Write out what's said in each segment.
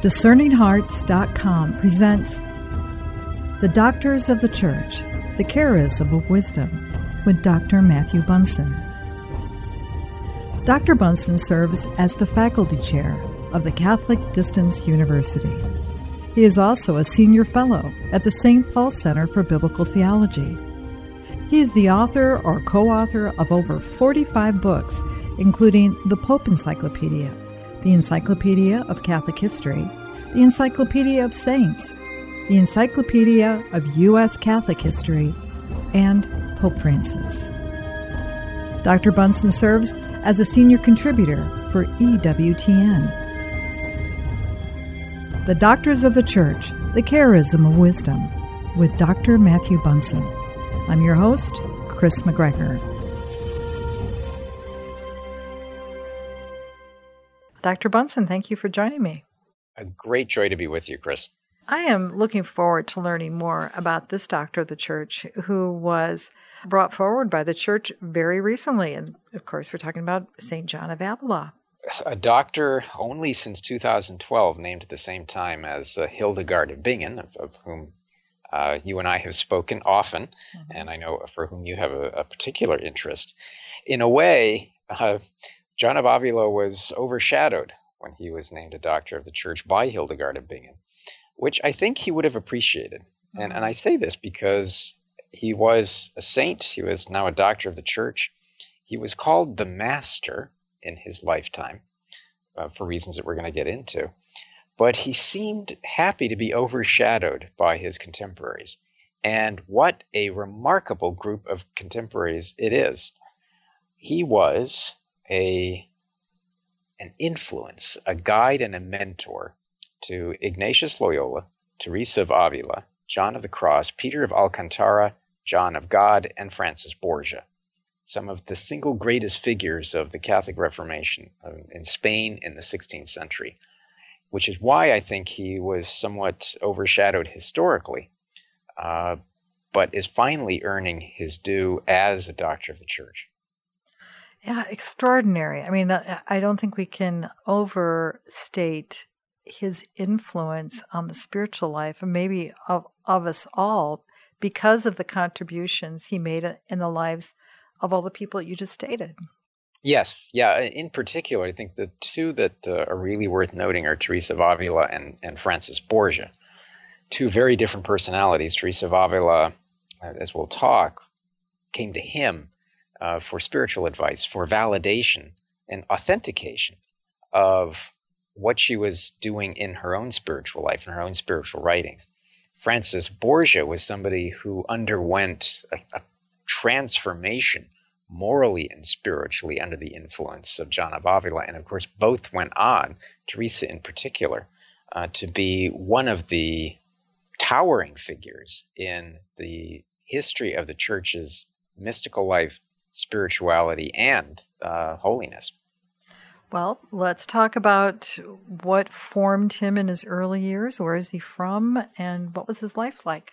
DiscerningHearts.com presents The Doctors of the Church, The Charism of Wisdom with Dr. Matthew Bunson. Dr. Bunson serves as the faculty chair of the Catholic Distance University. He is also a senior fellow at the St. Paul Center for Biblical Theology. He is the author or co author of over 45 books, including the Pope Encyclopedia, the Encyclopedia of Catholic History, the Encyclopedia of Saints, the Encyclopedia of U.S. Catholic History, and Pope Francis. Dr. Bunson serves as a senior contributor for EWTN. The Doctors of the Church, The Charism of Wisdom, with Dr. Matthew Bunson. I'm your host, Chris McGregor. Dr. Bunson, thank you for joining me. A great joy to be with you, Chris. I am looking forward to learning more about this doctor of the church who was brought forward by the church very recently. And of course, we're talking about St. John of Avila. A doctor only since 2012, named at the same time as uh, Hildegard of Bingen, of, of whom uh, you and I have spoken often, mm-hmm. and I know for whom you have a, a particular interest. In a way, uh, John of Avila was overshadowed when he was named a doctor of the church by Hildegard of Bingen, which I think he would have appreciated. Mm-hmm. And, and I say this because he was a saint, he was now a doctor of the church. He was called the Master in his lifetime uh, for reasons that we're going to get into. But he seemed happy to be overshadowed by his contemporaries. And what a remarkable group of contemporaries it is. He was a an influence, a guide and a mentor to Ignatius Loyola, Teresa of Avila, John of the Cross, Peter of Alcantara, John of God, and Francis Borgia. Some of the single greatest figures of the Catholic Reformation um, in Spain in the 16th century, which is why I think he was somewhat overshadowed historically, uh, but is finally earning his due as a doctor of the church. Yeah, extraordinary. I mean, uh, I don't think we can overstate his influence on the spiritual life and maybe of, of us all because of the contributions he made in the lives of all the people you just stated. Yes, yeah. In particular, I think the two that uh, are really worth noting are Teresa of Avila and, and Francis Borgia. Two very different personalities. Teresa of Avila, uh, as we'll talk, came to him uh, for spiritual advice, for validation and authentication of what she was doing in her own spiritual life, and her own spiritual writings. Francis Borgia was somebody who underwent a, a transformation morally and spiritually under the influence of John of Avila. And of course, both went on, Teresa in particular, uh, to be one of the towering figures in the history of the church's mystical life spirituality and uh, holiness. Well, let's talk about what formed him in his early years. Where is he from, and what was his life like?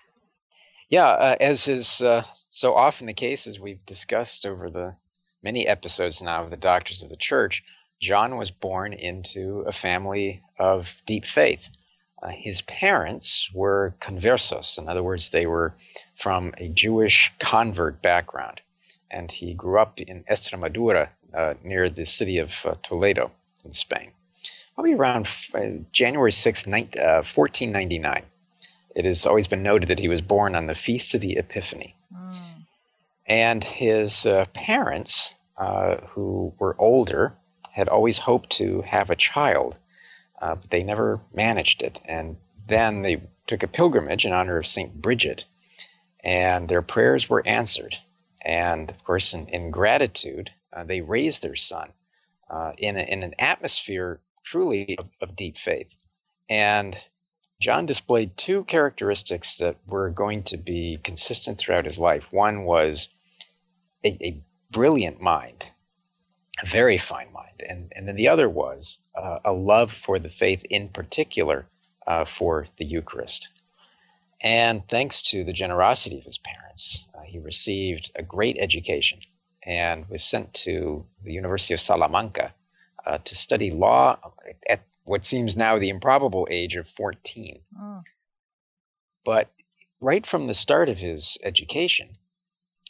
Yeah, uh, as is uh, so often the case, as we've discussed over the many episodes now of the Doctors of the Church, John was born into a family of deep faith. Uh, his parents were conversos, in other words, they were from a Jewish convert background and he grew up in Estremadura uh, near the city of uh, Toledo in Spain. Probably around uh, January 6, 19, 1499. Uh, it has always been noted that he was born on the Feast of the Epiphany. Mm. And his uh, parents, uh, who were older, had always hoped to have a child, but they never managed it. And then they took a pilgrimage in honor of St. Bridget, and their prayers were answered and of course, in, in gratitude, uh, they raised their son uh, in, a, in an atmosphere truly of, of deep faith. And John displayed two characteristics that were going to be consistent throughout his life. One was a, a brilliant mind, a very fine mind, and, and then the other was uh, a love for the faith, in particular uh, for the Eucharist. And thanks to the generosity of his parents, uh, he received a great education and was sent to the University of Salamanca uh, to study law at what seems now the improbable age of 14. Oh. But right from the start of his education,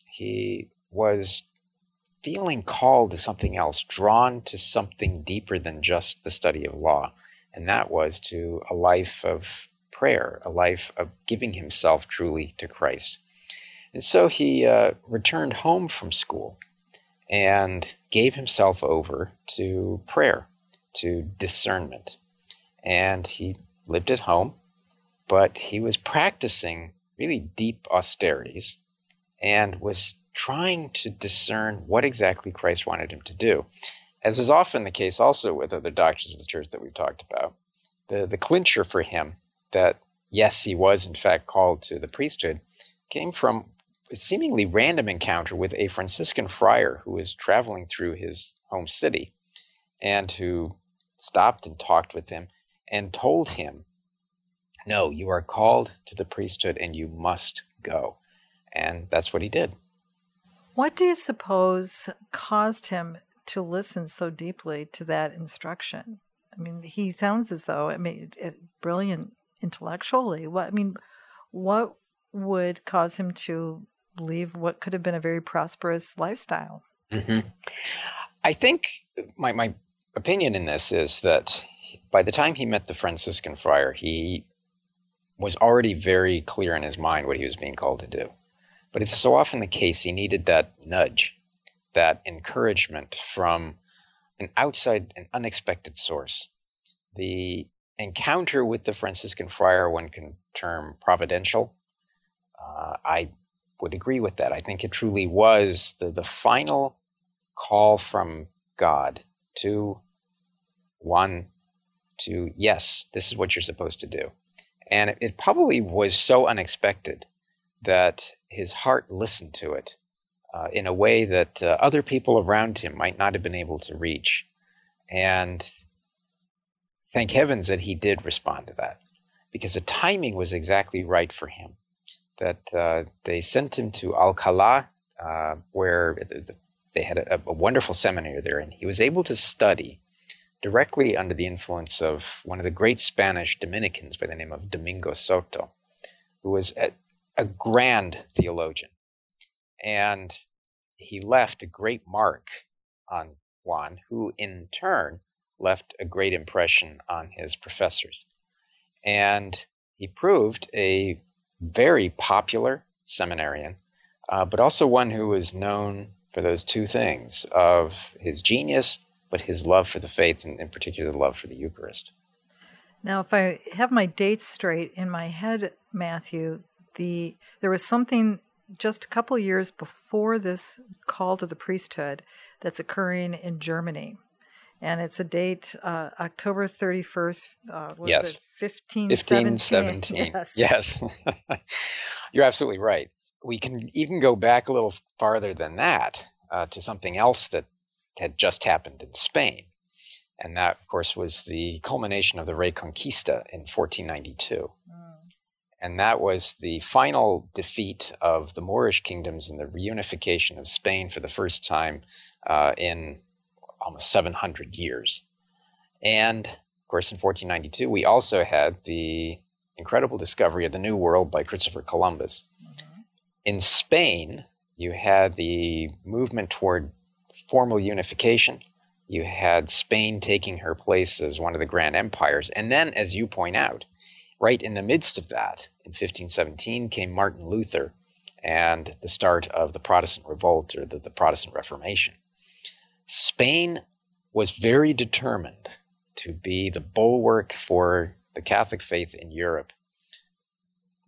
he was feeling called to something else, drawn to something deeper than just the study of law. And that was to a life of prayer, a life of giving himself truly to Christ. And so he uh, returned home from school and gave himself over to prayer, to discernment. And he lived at home, but he was practicing really deep austerities and was trying to discern what exactly Christ wanted him to do. As is often the case also with other doctors of the church that we've talked about, the, the clincher for him that, yes, he was in fact called to the priesthood came from a seemingly random encounter with a Franciscan friar who was traveling through his home city and who stopped and talked with him and told him, No, you are called to the priesthood and you must go. And that's what he did. What do you suppose caused him to listen so deeply to that instruction? I mean, he sounds as though I mean, brilliant intellectually. What I mean, what would cause him to leave what could have been a very prosperous lifestyle? Mm-hmm. I think my my opinion in this is that by the time he met the Franciscan friar, he was already very clear in his mind what he was being called to do. But it's so often the case he needed that nudge, that encouragement from an outside and unexpected source. The encounter with the Franciscan friar, one can term providential. Uh, I would agree with that. I think it truly was the, the final call from God to one to, yes, this is what you're supposed to do. And it, it probably was so unexpected that his heart listened to it uh, in a way that uh, other people around him might not have been able to reach. And thank heavens that he did respond to that because the timing was exactly right for him. That uh, they sent him to Alcala, uh, where they had a, a, wonderful seminary there, and he was able to study directly under the influence of one of the great Spanish Dominicans by the name of Domingo Soto, who was a, a grand theologian. And he left a great mark on Juan, who in turn left a great impression on his professors. And he proved a very popular seminarian, uh, but also one who was known for those two things of his genius, but his love for the faith, and in particular, the love for the Eucharist. Now, if I have my dates straight in my head, Matthew, the there was something just a couple years before this call to the priesthood that's occurring in Germany and it's a date uh, October 31st. Uh, yes. It, 1517. Yes. yes. You're absolutely right. We can even go back a little farther than that uh, to something else that had just happened in Spain. And that, of course, was the culmination of the Reconquista in 1492. Mm. And that was the final defeat of the Moorish kingdoms and the reunification of Spain for the first time uh, in almost 700 years. And of course, in 1492, we also had the incredible discovery of the New World by Christopher Columbus. Mm-hmm. In Spain, you had the movement toward formal unification. You had Spain taking her place as one of the grand empires. And then, as you point out, right in the midst of that, in 1517, came Martin Luther and the start of the Protestant revolt or the, the Protestant Reformation. Spain was very determined to be the bulwark for the Catholic faith in Europe.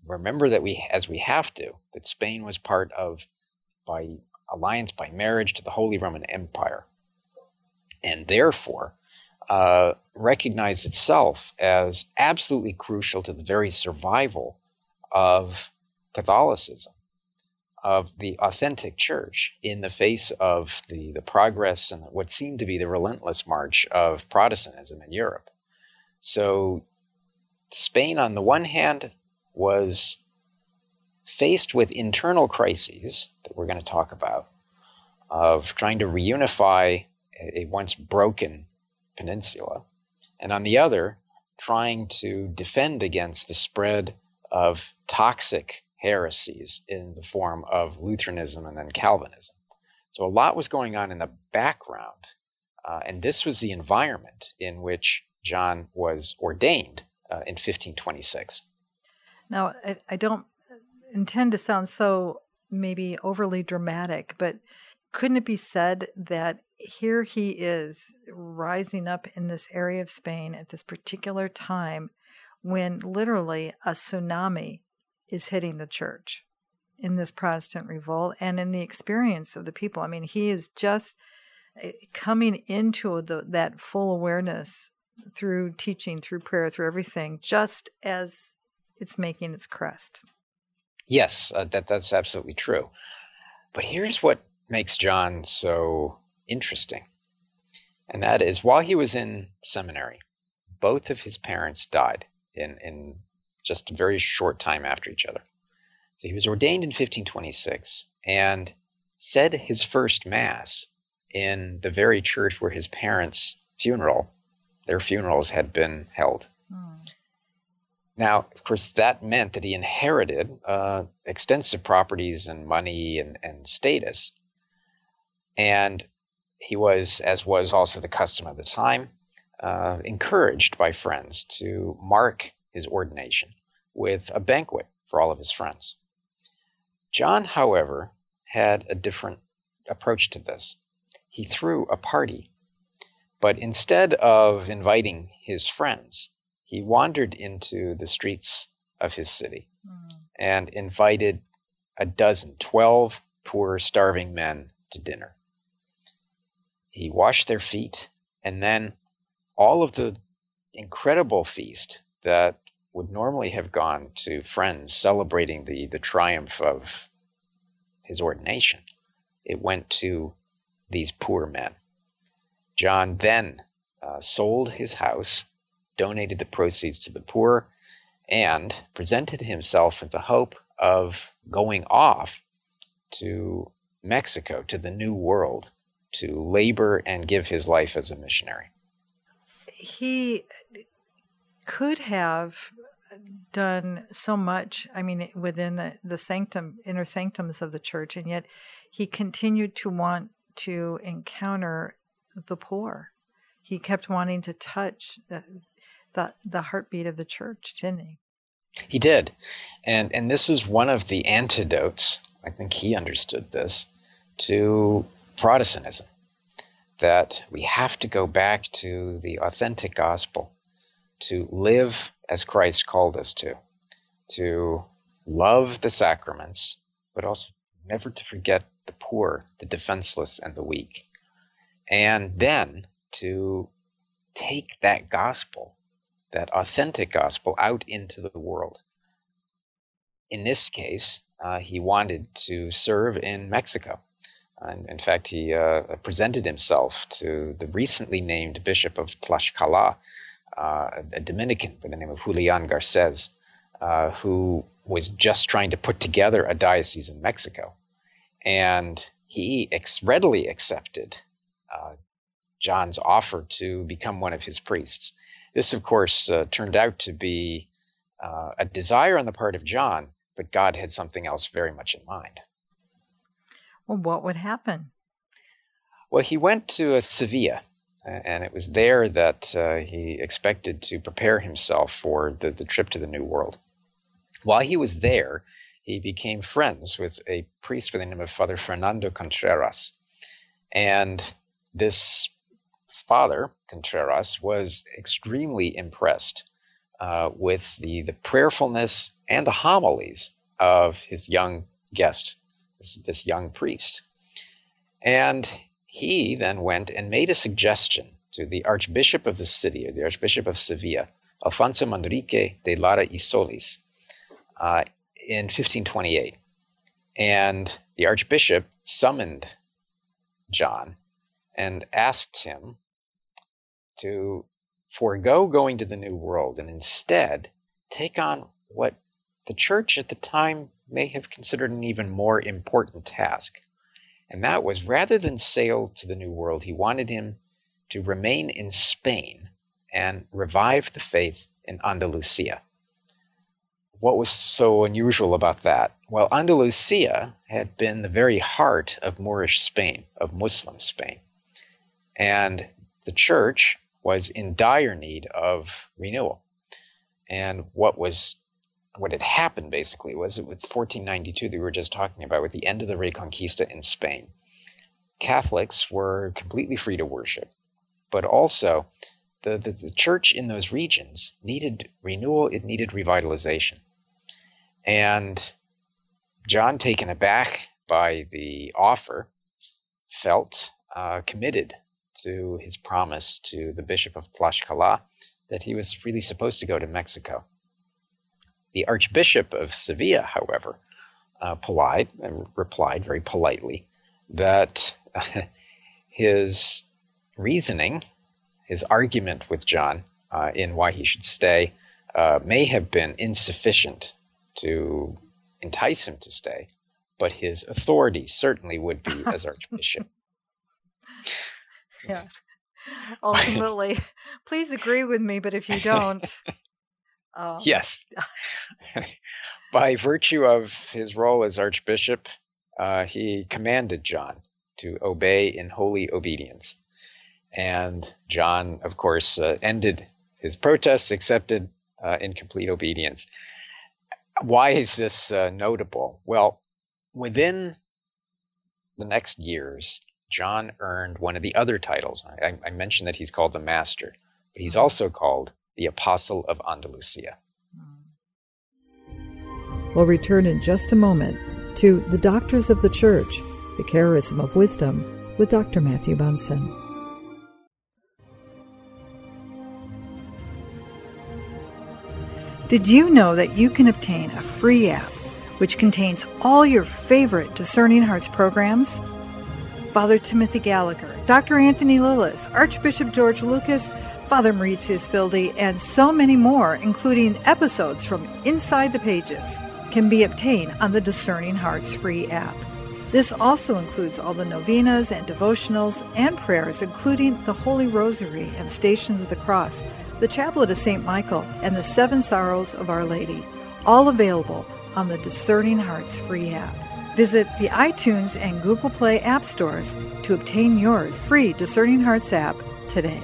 Remember that we, as we have to, that Spain was part of, by alliance, by marriage to the Holy Roman Empire, and therefore uh, recognized itself as absolutely crucial to the very survival of Catholicism of the authentic church in the face of the, the progress and what seemed to be the relentless march of Protestantism in Europe. So, Spain, on the one hand, was faced with internal crises that we're going to talk about of trying to reunify a, a once broken peninsula. and on the other, trying to defend against the spread of toxic heresies in the form of Lutheranism and then Calvinism. So a lot was going on in the background, uh, and this was the environment in which John was ordained uh, in 1526. Now, I, I don't intend to sound so maybe overly dramatic, but couldn't it be said that here he is rising up in this area of Spain at this particular time when literally a tsunami is hitting the church in this Protestant revolt and in the experience of the people? I mean, he is just eh, coming into the, that full awareness through teaching, through prayer, through everything, just as it's making its crest. Yes, uh, that that's absolutely true. But here's what makes John so interesting. And that is while he was in seminary, both of his parents died in, in just a very short time after each other. So he was ordained in 1526 and said his first mass in the very church where his parents' funeral, their funerals had been held. Mm. Now, of course, that meant that he inherited uh, extensive properties and money and, and status. And he was, as was also the custom of the time, uh, encouraged by friends to mark his ordination with a banquet for all of his friends. John, however, had a different approach to this. He threw a party, but instead of inviting his friends, he wandered into the streets of his city mm. and invited a dozen, 12 poor, starving men to dinner. He washed their feet, and then all of the incredible feast that would normally have gone to friends celebrating the, the triumph of his ordination, it went to these poor men. John then uh, sold his house donated the proceeds to the poor, and presented himself with the hope of going off to Mexico, to the New World, to labor and give his life as a missionary. He could have done so much, I mean, within the, the sanctum, inner sanctums of the church, and yet he continued to want to encounter the poor. He kept wanting to touch the the heartbeat of the church, didn't he? He did, and and this is one of the antidotes. I think he understood this to Protestantism that we have to go back to the authentic gospel to live as Christ called us to, to love the sacraments, but also never to forget the poor, the defenseless, and the weak. And then to take that gospel that authentic gospel out into the world. In this case, uh, he wanted to serve in Mexico. And in fact, he uh, presented himself to the recently named Bishop of Tlaxcala, a Dominican by the name of Julian Garces, uh, who was just trying to put together a diocese in Mexico. And he ex- readily accepted uh, John's offer to become one of his priests. This, of course, uh, turned out to be uh, a desire on the part of John, but God had something else very much in mind. Well, what would happen? Well, he went to uh, Sevilla, and it was there that uh, he expected to prepare himself for the, the trip to the New World. While he was there, he became friends with a priest by the name of Father Fernando Contreras. And this father, Contreras, was extremely impressed uh, with the, the prayerfulness and the homilies of his young guest, this, this young priest. And he then went and made a suggestion to the Archbishop of the city, or the Archbishop of Sevilla, Alfonso Manrique de Lara y Solis, uh, in 1528. And the Archbishop summoned John and asked him to forego going to the New World and instead take on what the church at the time may have considered an even more important task. And that was rather than sail to the New World, he wanted him to remain in Spain and revive the faith in Andalusia. What was so unusual about that? Well, Andalusia had been the very heart of Moorish Spain, of Muslim Spain. And the church was in dire need of renewal. And what was what had happened basically was that with 1492 that we were just talking about, with the end of the Reconquista in Spain, Catholics were completely free to worship, but also the, the, the church in those regions needed renewal, it needed revitalization. And John, taken aback by the offer, felt uh, committed to his promise to the Bishop of Tlaxcala that he was really supposed to go to Mexico. The Archbishop of Sevilla, however, uh, polite, uh, replied very politely that his reasoning, his argument with John uh, in why he should stay, uh, may have been insufficient to entice him to stay, but his authority certainly would be as Archbishop. yeah. Ultimately, please agree with me, but if you don't. Um... Yes. By virtue of his role as Archbishop, uh, he commanded John to obey in holy obedience. And John, of course, uh, ended his protests, accepted uh, in complete obedience. Why is this uh, notable? Well, within the next years, John earned one of the other titles. I, I mentioned that he's called the Master, but he's mm-hmm. also called the Apostle of Andalusia. We'll return in just a moment to The Doctors of the Church, the Charism of Wisdom, with Dr. Matthew Bunson. Did you know that you can obtain a free app which contains all your favorite Discerning Hearts programs? Father Timothy Gallagher, Dr. Anthony Lilles, Archbishop George Lucas, Father Mauritius Wilde, and so many more, including episodes from Inside the Pages, can be obtained on the Discerning Hearts free app. This also includes all the novenas and devotionals and prayers, including the Holy Rosary and Stations of the Cross, the Chaplet of St. Michael, and the Seven Sorrows of Our Lady, all available on the Discerning Hearts free app. Visit the iTunes and Google Play app stores to obtain your free Discerning Hearts app today.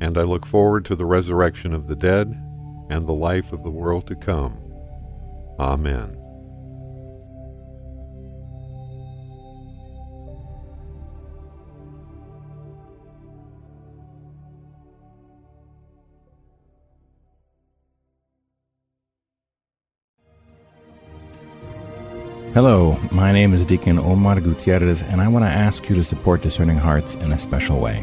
and I look forward to the resurrection of the dead and the life of the world to come. Amen. Hello, my name is Deacon Omar Gutierrez, and I want to ask you to support Discerning Hearts in a special way.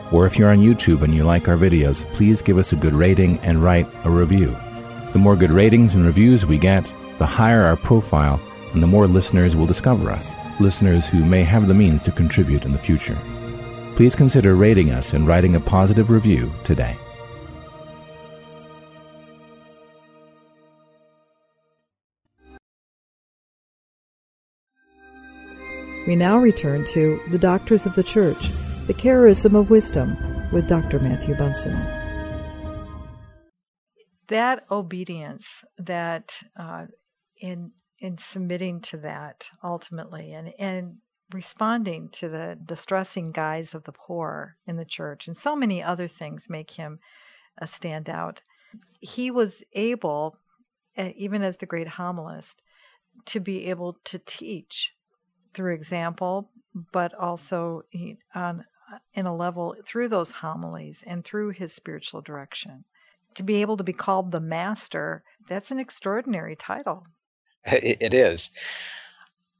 or if you're on YouTube and you like our videos, please give us a good rating and write a review. The more good ratings and reviews we get, the higher our profile and the more listeners will discover us, listeners who may have the means to contribute in the future. Please consider rating us and writing a positive review today. We now return to The Doctors of the Church, the Charism of Wisdom, with Dr. Matthew Bunson. That obedience, that uh, in in submitting to that ultimately, and and responding to the distressing guise of the poor in the church, and so many other things make him a standout. He was able, even as the great homilist, to be able to teach through example, but also on in a level through those homilies and through his spiritual direction. To be able to be called the master, that's an extraordinary title. it, it is.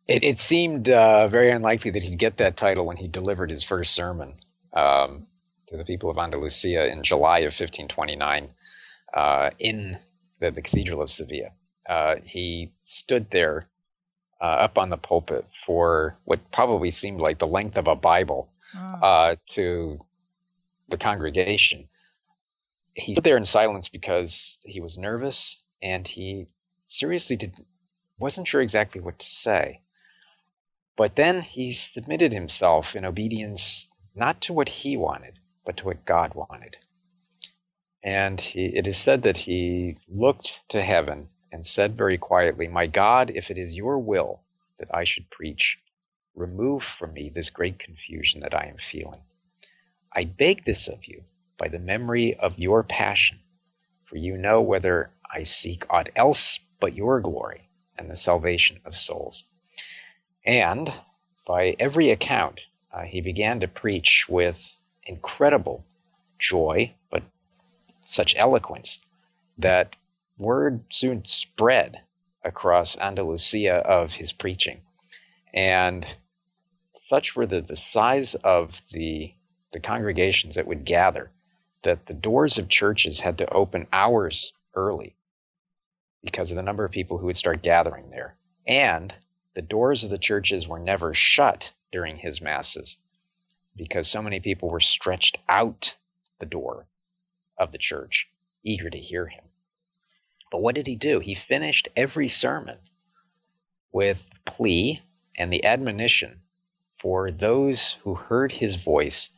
It, it seemed uh, very unlikely that he'd get that title when he delivered his first sermon um, to the people of Andalusia in July of 1529 uh, in the, the, Cathedral of Sevilla. Uh, he stood there uh, up on the pulpit for what probably seemed like the length of a Bible oh. to the congregation. He stood there in silence because he was nervous and he seriously did wasn't sure exactly what to say. But then he submitted himself in obedience not to what he wanted, but to what God wanted. And he, it is said that he looked to heaven and said very quietly, My God, if it is your will that I should preach, remove from me this great confusion that I am feeling. I beg this of you by the memory of your passion, for you know whether I seek aught else but your glory and the salvation of souls. And by every account, uh, he began to preach with incredible joy, but such eloquence that word soon spread across Andalusia of his preaching. And such were the, the size of the, the congregations that would gather that the doors of churches had to open hours early because of the number of people who would start gathering there. And the doors of the churches were never shut during his masses because so many people were stretched out the door of the church, eager to hear him. But what did he do? He finished every sermon with plea and the admonition for those who heard his voice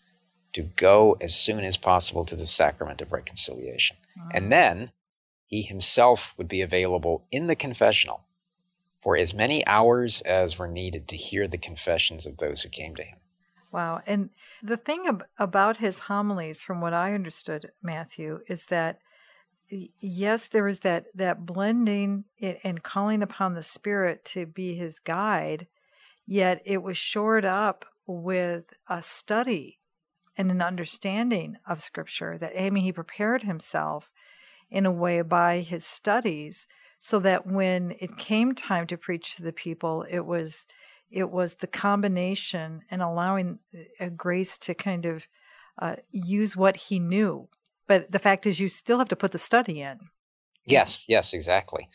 to go as soon as possible to the sacrament of reconciliation. Mm. And then he himself would be available in the confessional for as many hours as were needed to hear the confessions of those who came to him. Wow. And the thing ab- about his homilies, from what I understood, Matthew, is that yes, there was that that blending and calling upon the Spirit to be his guide, yet it was shored up with a study and an understanding of Scripture. That I mean, he prepared himself in a way by his studies, so that when it came time to preach to the people, it was it was the combination and allowing a grace to kind of uh, use what he knew but the fact is, you still have to put the study in. Yes, yes, exactly.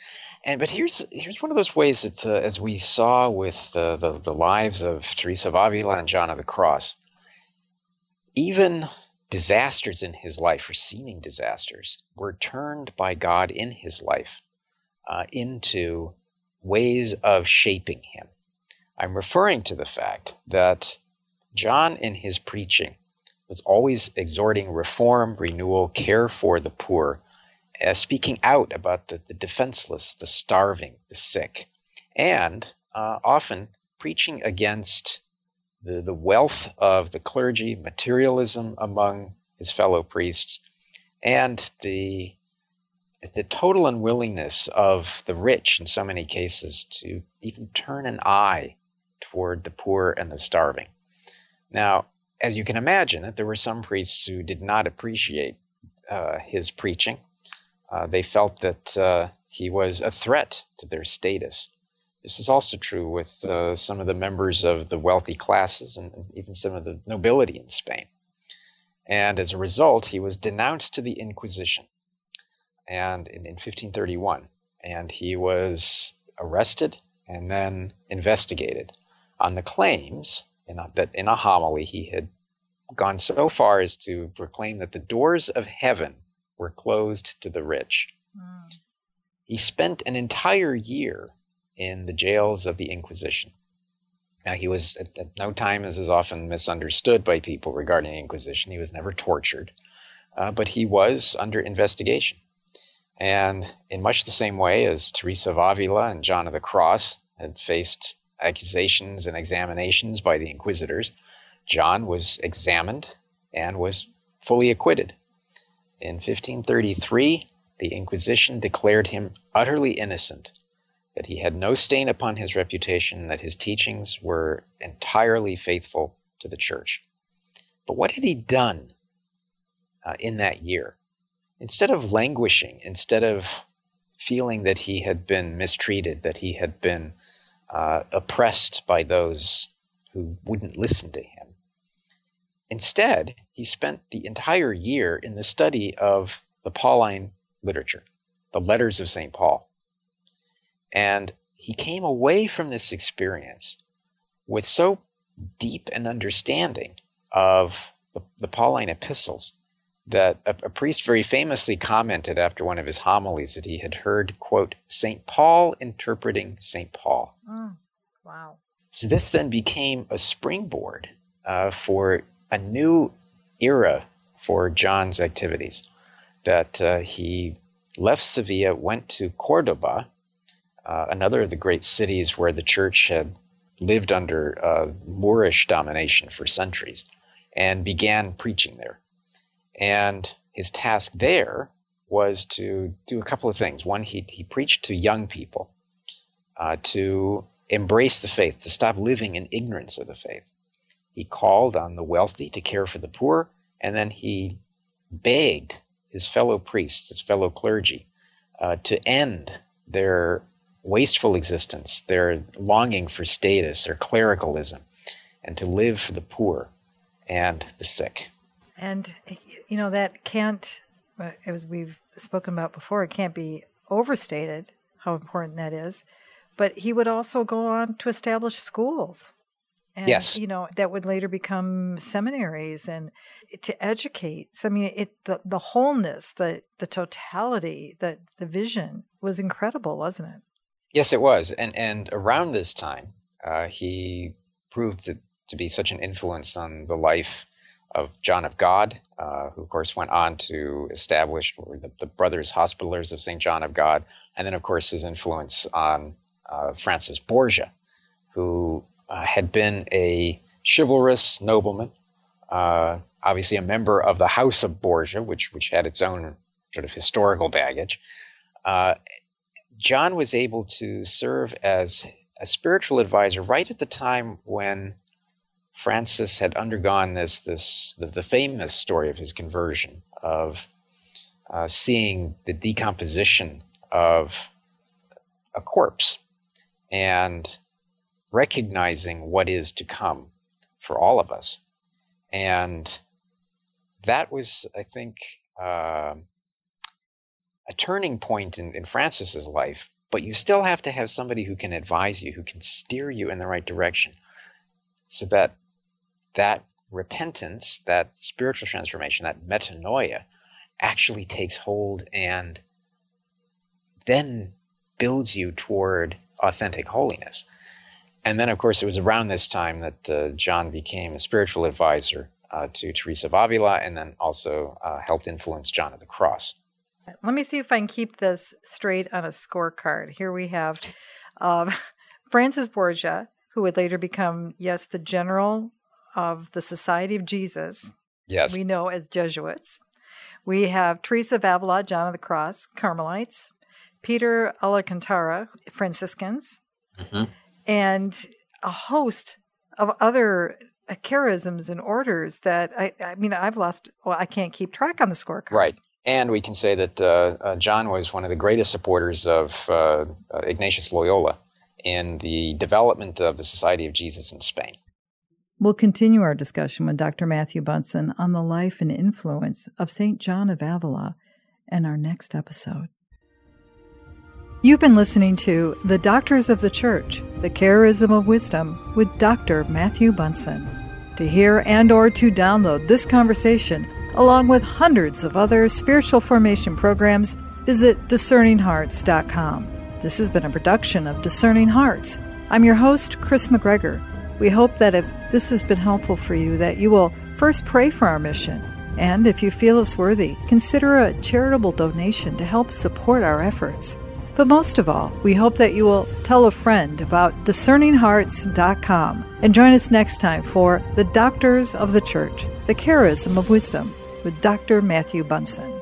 And but here's here's one of those ways that, uh, as we saw with the, the the lives of Teresa of Avila and John of the Cross, even disasters in his life, or seeming disasters, were turned by God in his life uh, into ways of shaping him. I'm referring to the fact that John, in his preaching, was always exhorting reform, renewal, care for the poor, uh, speaking out about the, the defenseless, the starving, the sick, and uh, often preaching against the, the wealth of the clergy, materialism among his fellow priests, and the the total unwillingness of the rich in so many cases to even turn an eye toward the poor and the starving. Now, as you can imagine, that there were some priests who did not appreciate uh, his preaching. Uh, they felt that uh, he was a threat to their status. This is also true with uh, some of the members of the wealthy classes and even some of the nobility in Spain. And as a result, he was denounced to the Inquisition and in, in 1531. And he was arrested and then investigated on the claims in a, that in a homily he had gone so far as to proclaim that the doors of heaven were closed to the rich. Mm. He spent an entire year in the jails of the Inquisition. Now, he was at, at, no time, as is often misunderstood by people regarding the Inquisition, he was never tortured, uh, but he was under investigation. And in much the same way as Teresa of Avila and John of the Cross had faced accusations and examinations by the inquisitors, John was examined and was fully acquitted. In 1533, the Inquisition declared him utterly innocent, that he had no stain upon his reputation, that his teachings were entirely faithful to the church. But what had he done uh, in that year? instead of languishing, instead of feeling that he had been mistreated, that he had been uh, oppressed by those who wouldn't listen to him, instead, he spent the entire year in the study of the Pauline literature, the letters of St. Paul. And he came away from this experience with so deep an understanding of the, the Pauline epistles that a, a, priest very famously commented after one of his homilies that he had heard, quote, St. Paul interpreting St. Paul. Mm, wow. So this then became a springboard uh, for a new era for John's activities. That uh, he left Sevilla, went to Cordoba, uh, another of the great cities where the church had lived under uh, Moorish domination for centuries, and began preaching there. And his task there was to do a couple of things. One, he, he preached to young people uh, to embrace the faith, to stop living in ignorance of the faith. He called on the wealthy to care for the poor, and then he begged his fellow priests, his fellow clergy, uh, to end their wasteful existence, their longing for status, their clericalism, and to live for the poor and the sick. And you know that can't, uh, as we've spoken about before, it can't be overstated how important that is. But he would also go on to establish schools. And, yes. you know, that would later become seminaries and to educate. So, I mean, it the, the wholeness, the the totality, the the vision was incredible, wasn't it? Yes, it was. And and around this time, uh, he proved to, to be such an influence on the life of John of God, uh, who of course went on to establish the, the Brothers Hospitallers of St. John of God, and then of course his influence on uh, Francis Borgia, who uh, had been a chivalrous nobleman, uh, obviously a member of the House of Borgia, which which had its own sort of historical baggage. Uh, John was able to serve as a spiritual advisor right at the time when Francis had undergone this this the, the famous story of his conversion of uh, seeing the decomposition of a corpse and recognizing what is to come for all of us, and that was, I think, uh, a turning point in, in Francis's life. But you still have to have somebody who can advise you, who can steer you in the right direction, so that that repentance, that spiritual transformation, that metanoia, actually takes hold and then builds you toward authentic holiness. And then, of course, it was around this time that uh, John became a spiritual advisor uh, to Teresa of Avila and then also uh, helped influence John of the Cross. Let me see if I can keep this straight on a scorecard. Here we have um, Francis Borgia, who would later become, yes, the general of the Society of Jesus. Yes. We know as Jesuits. We have Teresa of Avila, John of the Cross, Carmelites, Peter Alcantara, Franciscans, mm-hmm. And a host of other charisms and orders that I, I mean, I've lost, well, I can't keep track on the scorecard. Right. And we can say that uh, uh, John was one of the greatest supporters of uh, uh Ignatius Loyola in the development of the Society of Jesus in Spain. We'll continue our discussion with Dr. Matthew Bunson on the life and influence of St. John of Avila in our next episode. You've been listening to The Doctors of the Church, The Charism of Wisdom with Dr. Matthew Bunson. To hear and or to download this conversation along with hundreds of other spiritual formation programs, visit discerninghearts.com. This has been a production of Discerning Hearts. I'm your host, Kris McGregor. We hope that if this has been helpful for you, that you will first pray for our mission. And if you feel us worthy, consider a charitable donation to help support our efforts. But most of all, we hope that you will tell a friend about discerninghearts.com and join us next time for The Doctors of the Church, the Charism of Wisdom with Dr. Matthew Bunson.